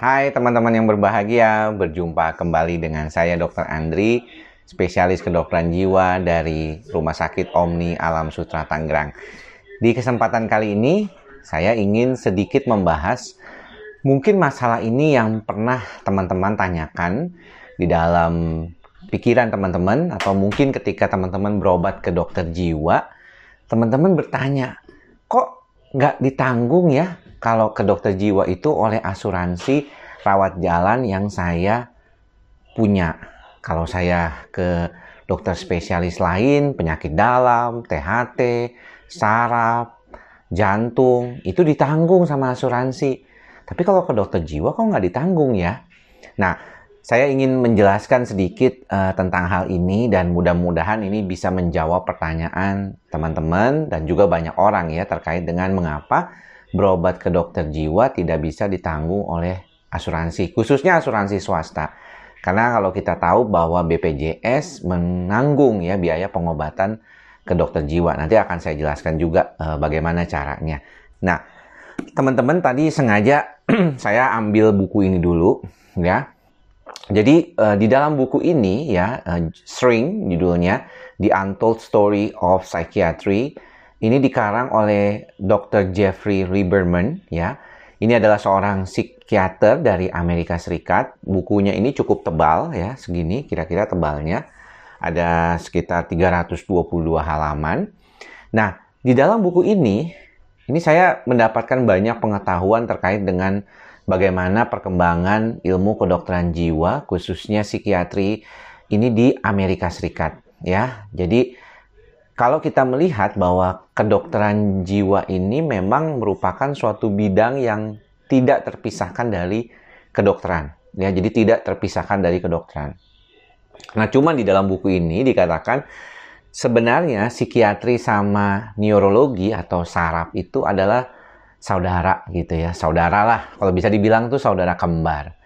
Hai teman-teman yang berbahagia, berjumpa kembali dengan saya Dr. Andri, spesialis kedokteran jiwa dari Rumah Sakit Omni Alam Sutra Tangerang. Di kesempatan kali ini, saya ingin sedikit membahas mungkin masalah ini yang pernah teman-teman tanyakan di dalam pikiran teman-teman atau mungkin ketika teman-teman berobat ke dokter jiwa, teman-teman bertanya, kok nggak ditanggung ya kalau ke dokter jiwa itu oleh asuransi rawat jalan yang saya punya. Kalau saya ke dokter spesialis lain, penyakit dalam, THT, saraf, jantung, itu ditanggung sama asuransi. Tapi kalau ke dokter jiwa kok nggak ditanggung ya? Nah, saya ingin menjelaskan sedikit uh, tentang hal ini dan mudah-mudahan ini bisa menjawab pertanyaan teman-teman dan juga banyak orang ya terkait dengan mengapa berobat ke dokter jiwa tidak bisa ditanggung oleh asuransi, khususnya asuransi swasta. Karena kalau kita tahu bahwa BPJS menanggung ya biaya pengobatan ke dokter jiwa. Nanti akan saya jelaskan juga uh, bagaimana caranya. Nah, teman-teman tadi sengaja saya ambil buku ini dulu ya. Jadi uh, di dalam buku ini ya uh, String judulnya The Untold Story of Psychiatry ini dikarang oleh Dr. Jeffrey Lieberman ya. Ini adalah seorang psikiater dari Amerika Serikat. Bukunya ini cukup tebal ya, segini kira-kira tebalnya. Ada sekitar 322 halaman. Nah, di dalam buku ini ini saya mendapatkan banyak pengetahuan terkait dengan bagaimana perkembangan ilmu kedokteran jiwa khususnya psikiatri ini di Amerika Serikat ya. Jadi kalau kita melihat bahwa kedokteran jiwa ini memang merupakan suatu bidang yang tidak terpisahkan dari kedokteran. Ya, jadi tidak terpisahkan dari kedokteran. Nah, cuma di dalam buku ini dikatakan sebenarnya psikiatri sama neurologi atau saraf itu adalah saudara gitu ya, saudara lah. Kalau bisa dibilang tuh saudara kembar.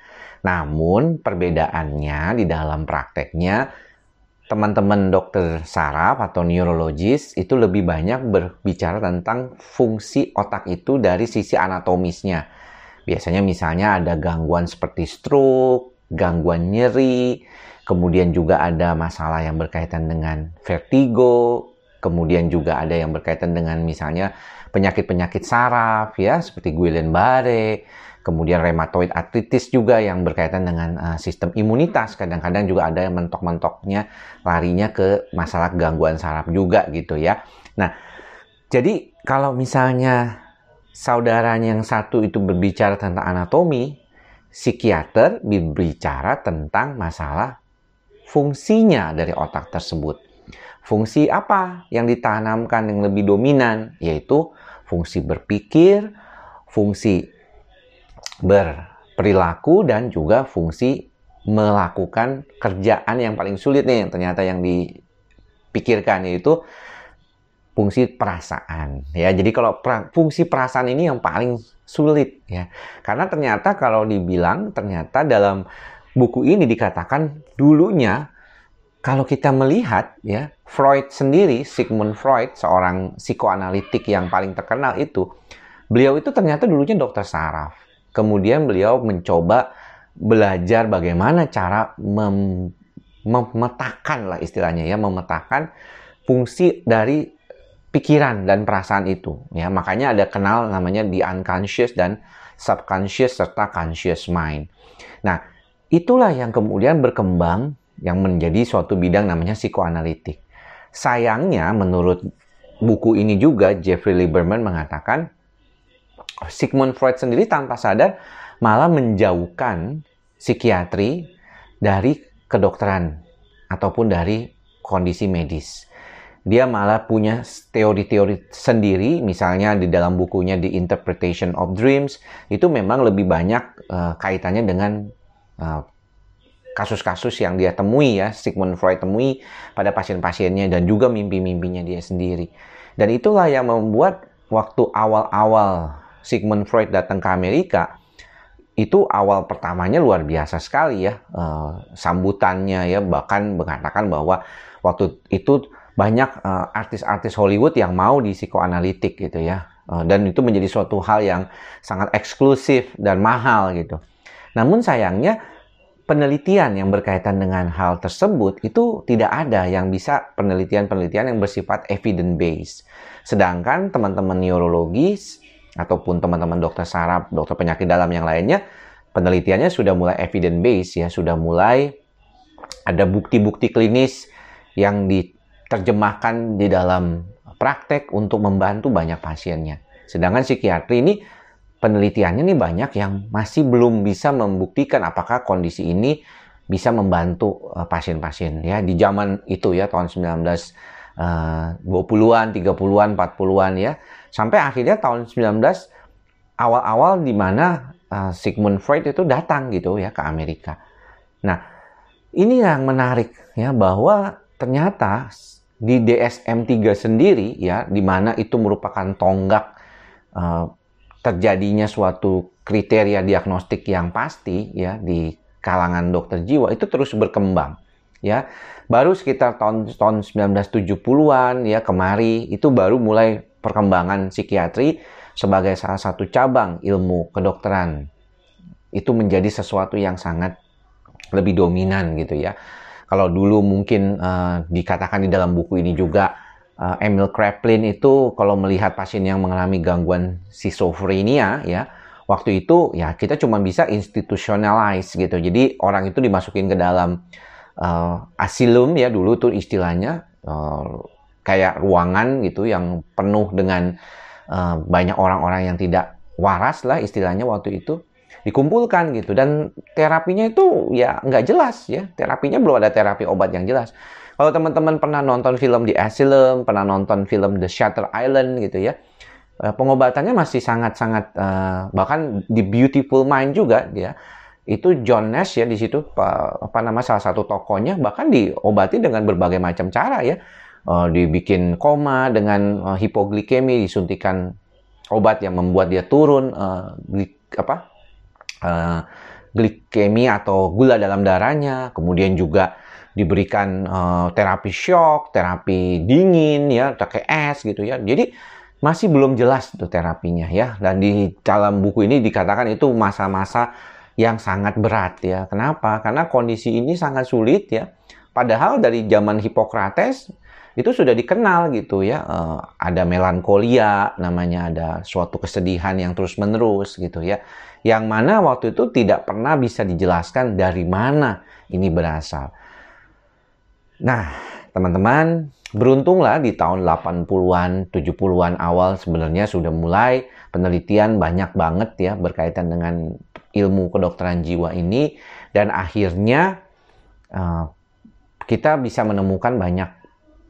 Namun perbedaannya di dalam prakteknya teman-teman dokter saraf atau neurologis itu lebih banyak berbicara tentang fungsi otak itu dari sisi anatomisnya. Biasanya misalnya ada gangguan seperti stroke, gangguan nyeri, kemudian juga ada masalah yang berkaitan dengan vertigo, kemudian juga ada yang berkaitan dengan misalnya penyakit-penyakit saraf ya seperti Guillain-Barré, kemudian rheumatoid arthritis juga yang berkaitan dengan uh, sistem imunitas. Kadang-kadang juga ada yang mentok-mentoknya larinya ke masalah gangguan saraf juga gitu ya. Nah, jadi kalau misalnya saudaranya yang satu itu berbicara tentang anatomi, psikiater berbicara tentang masalah fungsinya dari otak tersebut. Fungsi apa yang ditanamkan yang lebih dominan, yaitu fungsi berpikir, fungsi berperilaku dan juga fungsi melakukan kerjaan yang paling sulit nih ternyata yang dipikirkan yaitu fungsi perasaan ya. Jadi kalau pra, fungsi perasaan ini yang paling sulit ya. Karena ternyata kalau dibilang ternyata dalam buku ini dikatakan dulunya kalau kita melihat ya Freud sendiri Sigmund Freud seorang psikoanalitik yang paling terkenal itu beliau itu ternyata dulunya dokter saraf Kemudian beliau mencoba belajar bagaimana cara mem memetakan lah istilahnya ya, memetakan fungsi dari pikiran dan perasaan itu ya. Makanya ada kenal namanya the unconscious dan subconscious serta conscious mind. Nah, itulah yang kemudian berkembang yang menjadi suatu bidang namanya psikoanalitik. Sayangnya menurut buku ini juga Jeffrey Lieberman mengatakan Sigmund Freud sendiri tanpa sadar malah menjauhkan psikiatri dari kedokteran ataupun dari kondisi medis. Dia malah punya teori-teori sendiri, misalnya di dalam bukunya The Interpretation of Dreams, itu memang lebih banyak uh, kaitannya dengan eh, kasus-kasus yang dia temui ya, Sigmund Freud temui pada pasien-pasiennya dan juga mimpi-mimpinya dia sendiri. Dan itulah yang membuat waktu awal-awal Sigmund Freud datang ke Amerika, itu awal pertamanya luar biasa sekali ya uh, sambutannya ya bahkan mengatakan bahwa waktu itu banyak eh, artis-artis Hollywood yang mau di psikoanalitik gitu ya uh, dan itu menjadi suatu hal yang sangat eksklusif dan mahal gitu. Namun sayangnya penelitian yang berkaitan dengan hal tersebut itu tidak ada yang bisa penelitian-penelitian yang bersifat evidence based. Sedangkan teman-teman neurologi ataupun teman-teman dokter saraf, dokter penyakit dalam yang lainnya, penelitiannya sudah mulai evidence based ya, sudah mulai ada bukti-bukti klinis yang diterjemahkan di dalam praktek untuk membantu banyak pasiennya. Sedangkan psikiatri ini penelitiannya nih banyak yang masih belum bisa membuktikan apakah kondisi ini bisa membantu uh, pasien-pasien ya di zaman itu ya tahun 19 uh, 20-an, 30-an, 40-an ya. Sampai akhirnya tahun 19 awal-awal di mana uh, Sigmund Freud itu datang gitu ya ke Amerika. Nah, ini yang menarik ya bahwa ternyata di DSM-3 sendiri ya di mana itu merupakan tonggak uh, terjadinya suatu kriteria diagnostik yang pasti ya di kalangan dokter jiwa itu terus berkembang ya. Baru sekitar tahun tahun 1970-an ya kemari itu baru mulai perkembangan psikiatri sebagai salah satu cabang ilmu kedokteran. Itu menjadi sesuatu yang sangat lebih dominan gitu ya. Kalau dulu mungkin uh, dikatakan di dalam buku ini juga uh, Emil Kraepelin itu kalau melihat pasien yang mengalami gangguan schizophrenia ya waktu itu ya kita cuma bisa institutionalize gitu. Jadi orang itu dimasukin ke dalam uh, asilum ya dulu tuh istilahnya uh, kayak ruangan gitu yang penuh dengan uh, banyak orang-orang yang tidak waras lah istilahnya waktu itu dikumpulkan gitu. Dan terapinya itu ya nggak jelas ya terapinya belum ada terapi obat yang jelas. Kalau teman-teman pernah nonton film di Asylum pernah nonton film The Shutter Island gitu ya pengobatannya masih sangat-sangat uh, bahkan di Beautiful Mind juga dia itu John Nash ya di situ apa nama salah satu tokonya bahkan diobati dengan berbagai macam cara ya. Uh, dibikin koma dengan uh, hipoglikemi disuntikan obat yang membuat dia turun glik, apa uh, glikemi atau gula dalam darahnya. Kemudian juga diberikan terapi shock terapi dingin ya pakai es gitu ya. Jadi masih belum jelas tuh terapinya ya. Dan di dalam buku ini dikatakan itu masa-masa yang sangat berat ya. Kenapa? Karena kondisi ini sangat sulit ya. Padahal dari zaman Hippocrates itu sudah dikenal gitu ya. Uh, ada melankolia namanya, ada suatu kesedihan yang terus-menerus gitu ya. Yang mana waktu itu tidak pernah bisa dijelaskan dari mana ini berasal. Nah, teman-teman, beruntunglah di tahun 80-an, 70-an awal sebenarnya sudah mulai penelitian banyak banget ya berkaitan dengan ilmu kedokteran jiwa ini dan akhirnya uh, kita bisa menemukan banyak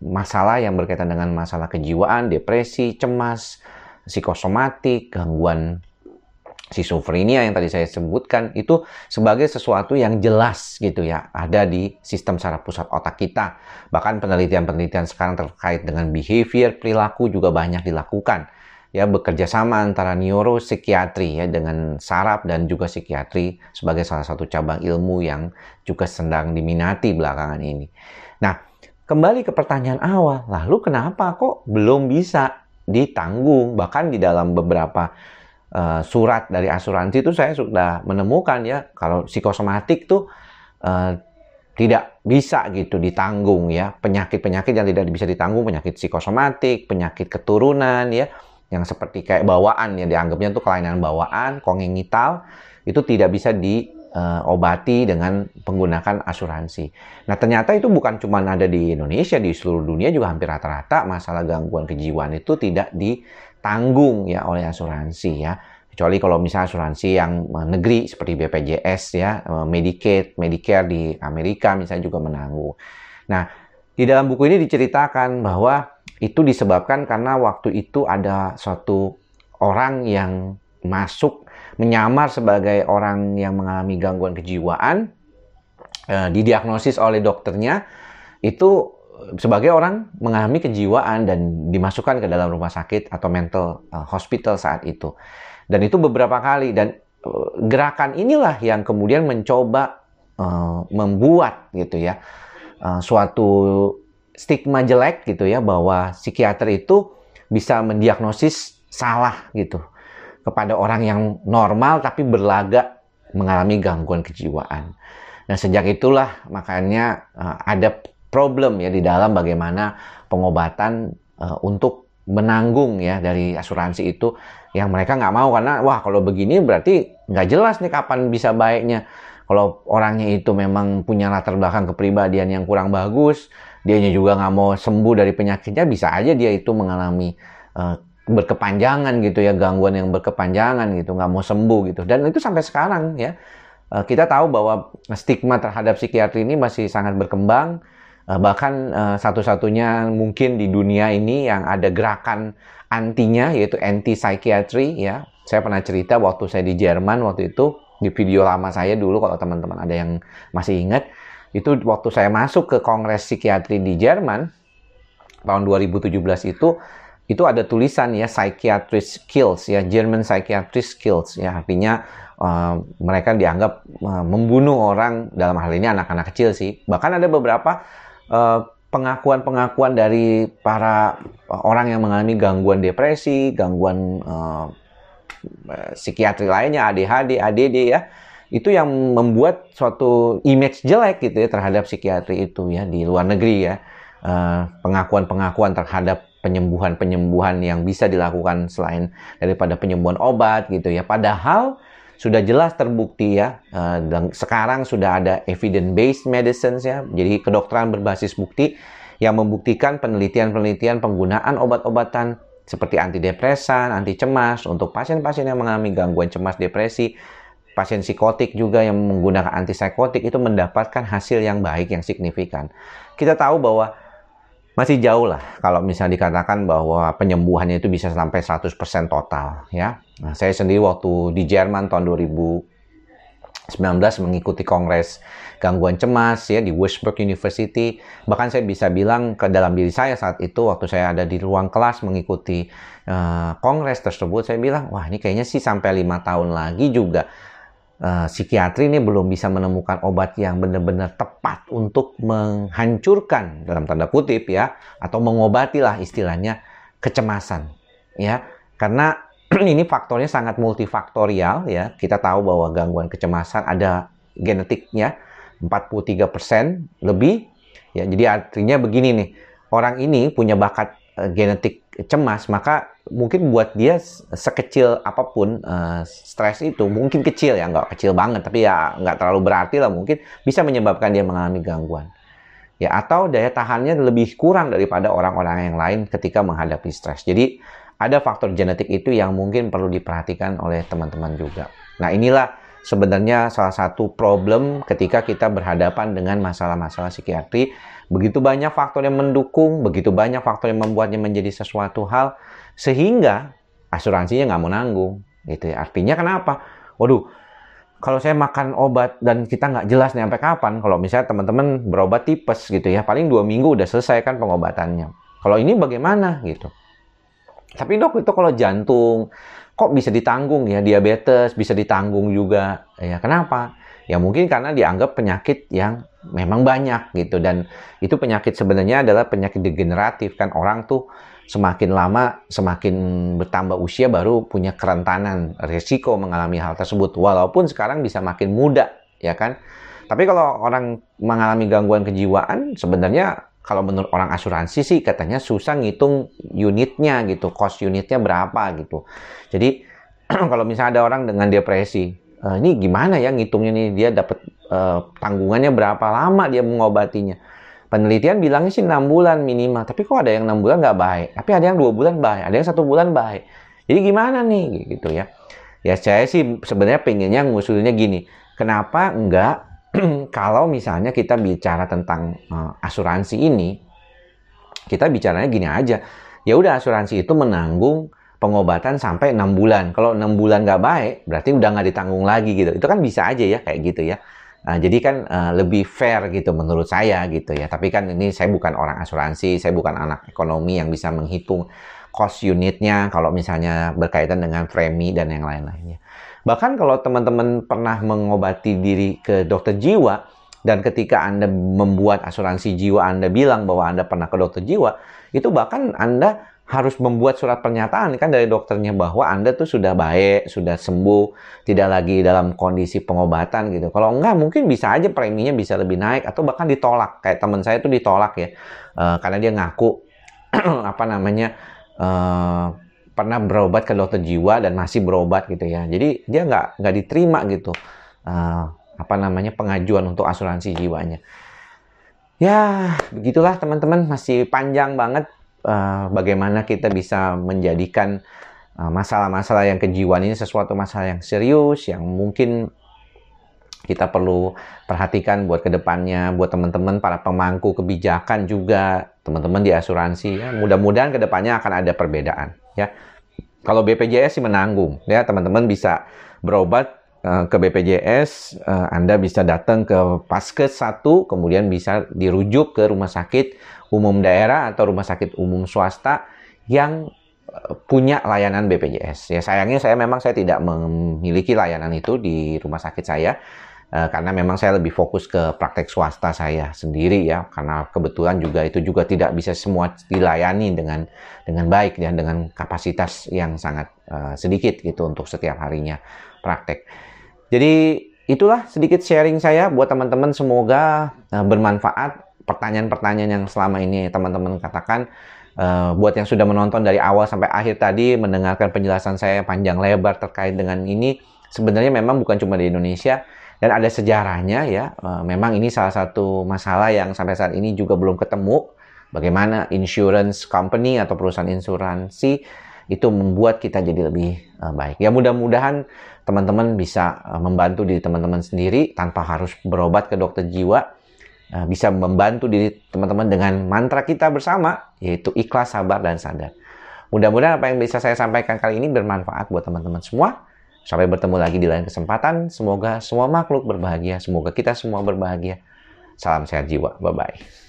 masalah yang berkaitan dengan masalah kejiwaan, depresi, cemas, psikosomatik, gangguan schizophrenia yang tadi saya sebutkan itu sebagai sesuatu yang jelas gitu ya ada di sistem saraf pusat otak kita. Bahkan penelitian-penelitian sekarang terkait dengan behavior perilaku juga banyak dilakukan ya bekerja sama antara neuropsikiatri ya dengan saraf dan juga psikiatri sebagai salah satu cabang ilmu yang juga sedang diminati belakangan ini. Nah, kembali ke pertanyaan awal, lalu kenapa kok belum bisa ditanggung bahkan di dalam beberapa uh, surat dari asuransi itu saya sudah menemukan ya kalau psikosomatik tuh uh, tidak bisa gitu ditanggung ya penyakit-penyakit yang tidak bisa ditanggung penyakit psikosomatik penyakit keturunan ya yang seperti kayak bawaan ya dianggapnya itu kelainan bawaan kongengital itu tidak bisa diobati dengan menggunakan asuransi. Nah ternyata itu bukan cuma ada di Indonesia di seluruh dunia juga hampir rata-rata masalah gangguan kejiwaan itu tidak ditanggung ya oleh asuransi ya kecuali kalau misalnya asuransi yang negeri seperti BPJS ya, Medicaid, Medicare di Amerika misalnya juga menanggung. Nah, di dalam buku ini diceritakan bahwa itu disebabkan karena waktu itu ada suatu orang yang masuk menyamar sebagai orang yang mengalami gangguan kejiwaan eh, didiagnosis oleh dokternya. Itu sebagai orang mengalami kejiwaan dan dimasukkan ke dalam rumah sakit atau mental uh, hospital saat itu. Dan itu beberapa kali dan uh, gerakan inilah yang kemudian mencoba uh, membuat gitu ya uh, suatu stigma jelek gitu ya bahwa psikiater itu bisa mendiagnosis salah gitu kepada orang yang normal tapi berlagak mengalami gangguan kejiwaan. Nah, sejak itulah makanya uh, ada problem ya di dalam bagaimana pengobatan uh, untuk menanggung ya dari asuransi itu yang mereka nggak mau karena wah kalau begini berarti nggak jelas nih kapan bisa baiknya. Kalau orangnya itu memang punya latar belakang kepribadian yang kurang bagus, dianya juga nggak mau sembuh dari penyakitnya, bisa aja dia itu mengalami uh, berkepanjangan gitu ya gangguan yang berkepanjangan gitu nggak mau sembuh gitu dan itu sampai sekarang ya Eh, kita tahu bahwa stigma terhadap psikiatri ini masih sangat berkembang. Eh, bahkan eh, satu-satunya mungkin di dunia ini yang ada gerakan antinya yaitu anti psikiatri ya. Saya pernah cerita waktu saya di Jerman waktu itu di video lama saya dulu kalau teman-teman ada yang masih ingat itu waktu saya masuk ke Kongres Psikiatri di Jerman tahun 2017 itu itu ada tulisan ya psychiatrist skills ya German psychiatrist skills ya artinya uh, mereka dianggap uh, membunuh orang dalam hal ini anak-anak kecil sih. Bahkan ada beberapa pengakuan pengakuan-pengakuan dari para orang yang mengalami gangguan depresi, gangguan uh, psikiatri lainnya, ADHD, ADD ya, itu yang membuat suatu image jelek gitu ya terhadap psikiatri itu ya di luar negeri ya. pengakuan-pengakuan terhadap penyembuhan-penyembuhan yang bisa dilakukan selain daripada penyembuhan obat gitu ya. Padahal sudah jelas terbukti ya uh, dan sekarang sudah ada evidence based medicines ya jadi kedokteran berbasis bukti yang membuktikan penelitian-penelitian penggunaan obat-obatan seperti antidepresan, anti cemas untuk pasien-pasien yang mengalami gangguan cemas depresi, pasien psikotik juga yang menggunakan antipsikotik itu mendapatkan hasil yang baik yang signifikan. Kita tahu bahwa masih jauh lah kalau misalnya dikatakan bahwa penyembuhannya itu bisa sampai 100% total ya. Nah, saya sendiri waktu di Jerman tahun 2019 mengikuti kongres gangguan cemas ya di Westbrook University. Bahkan saya bisa bilang ke dalam diri saya saat itu waktu saya ada di ruang kelas mengikuti uh, kongres tersebut saya bilang wah ini kayaknya sih sampai lima tahun lagi juga uh, psikiatri ini belum bisa menemukan obat yang benar-benar tepat untuk menghancurkan dalam tanda kutip ya atau mengobati lah istilahnya kecemasan ya karena ini faktornya sangat multifaktorial ya kita tahu bahwa gangguan kecemasan ada genetiknya 43% lebih. Ya jadi artinya begini nih orang ini punya bakat uh, genetik cemas maka mungkin buat dia sekecil apa pun uh, stres itu mungkin kecil ya nggak kecil banget tapi ya nggak terlalu berarti lah mungkin bisa menyebabkan dia mengalami gangguan. Ya atau daya tahannya lebih kurang daripada orang-orang yang lain ketika menghadapi stres. Jadi ada faktor genetik itu yang mungkin perlu diperhatikan oleh teman-teman juga. Nah inilah sebenarnya salah satu problem ketika kita berhadapan dengan masalah-masalah psikiatri begitu banyak faktor yang mendukung begitu banyak faktor yang membuatnya menjadi sesuatu hal sehingga asuransinya nggak mau nanggung gitu ya. Artinya kenapa? Waduh, kalau saya makan obat dan kita nggak jelas nih sampai kapan, kalau misalnya teman-teman berobat tipes gitu ya, paling dua minggu udah selesai kan pengobatannya. Kalau ini bagaimana gitu? Tapi dok itu kalau jantung, kok bisa ditanggung ya? Diabetes bisa ditanggung juga. Ya kenapa? Ya mungkin karena dianggap penyakit yang memang banyak gitu. Dan itu penyakit sebenarnya adalah penyakit degeneratif kan. Orang tuh semakin lama semakin bertambah usia baru punya kerentanan resiko mengalami hal tersebut. Walaupun sekarang bisa makin muda ya kan? Tapi kalau orang mengalami gangguan kejiwaan sebenarnya kalau menurut orang asuransi sih katanya susah ngitung unitnya gitu cost unitnya berapa gitu. Jadi kalau misalnya ada orang dengan depresi uh, ini gimana ya ngitungnya nih? Dia dapat uh, tanggungannya berapa lama dia mengobatinya? Penelitian bilangnya sih enam bulan minimal tapi kok ada yang enam bulan nggak baik? Tapi ada yang dua bulan baik ada yang satu bulan baik. Jadi gimana nih? Gitu ya. Ya saya sih sebenarnya pengennya ngusulnya gini kenapa enggak kalau misalnya kita bicara tentang uh, asuransi ini kita bicaranya gini aja ya udah asuransi itu menanggung pengobatan sampai enam bulan kalau enam bulan nggak baik berarti udah nggak ditanggung lagi gitu itu kan bisa aja ya kayak gitu ya Nah, jadi kan uh, lebih fair gitu menurut saya gitu ya. Tapi kan ini saya bukan orang asuransi, saya bukan anak ekonomi yang bisa menghitung cost unitnya kalau misalnya berkaitan dengan premi dan yang lain-lainnya. Bahkan kalau teman-teman pernah mengobati diri ke dokter jiwa dan ketika Anda membuat asuransi jiwa Anda bilang bahwa Anda pernah ke dokter jiwa, itu bahkan Anda harus membuat surat pernyataan kan dari dokternya bahwa Anda tuh sudah baik, sudah sembuh, tidak lagi dalam kondisi pengobatan gitu. Kalau enggak mungkin bisa aja preminya bisa lebih naik atau bahkan ditolak. Kayak teman saya tuh ditolak ya. Uh, karena dia ngaku apa namanya uh, pernah berobat ke dokter jiwa dan masih berobat gitu ya. Jadi dia nggak nggak diterima gitu. Uh, apa namanya pengajuan untuk asuransi jiwanya. Ya, begitulah teman-teman, masih panjang banget uh, bagaimana kita bisa menjadikan eh, masalah-masalah uh, yang kejiwaan ini sesuatu masalah yang serius yang mungkin kita perlu perhatikan buat ke depannya, buat teman-teman para pemangku kebijakan juga, teman-teman di asuransi ya. Mudah-mudahan ke depannya akan ada perbedaan ya. Kalau BPJS sih menanggung ya, teman-teman bisa berobat uh, ke BPJS, uh, Anda bisa datang ke Paskes 1, kemudian bisa dirujuk ke rumah sakit umum daerah atau rumah sakit umum swasta yang eh, punya layanan BPJS. Ya sayangnya saya memang saya tidak memiliki layanan itu di rumah sakit saya karena memang saya lebih fokus ke praktek swasta saya sendiri ya. Karena kebetulan juga itu juga tidak bisa semua dilayani dengan dengan baik ya dengan kapasitas yang sangat uh, sedikit gitu untuk setiap harinya praktek. Jadi itulah sedikit sharing saya buat teman-teman. Semoga uh, bermanfaat pertanyaan-pertanyaan yang selama ini teman-teman katakan. Uh, buat yang sudah menonton dari awal sampai akhir tadi mendengarkan penjelasan saya panjang lebar terkait dengan ini. Sebenarnya memang bukan cuma di Indonesia dan ada sejarahnya ya uh, memang ini salah satu masalah yang sampai saat ini juga belum ketemu bagaimana insurance company atau perusahaan insuransi itu membuat kita jadi lebih uh, baik ya mudah-mudahan teman-teman bisa uh, membantu diri teman-teman sendiri tanpa harus berobat ke dokter jiwa Eh, bisa membantu diri teman-teman dengan mantra kita bersama, yaitu ikhlas, sabar, dan sadar. Mudah-mudahan apa yang bisa saya sampaikan kali ini bermanfaat buat teman-teman semua. Sampai bertemu lagi di lain kesempatan. Semoga semua makhluk berbahagia. Semoga kita semua berbahagia. Salam sehat jiwa. Bye-bye.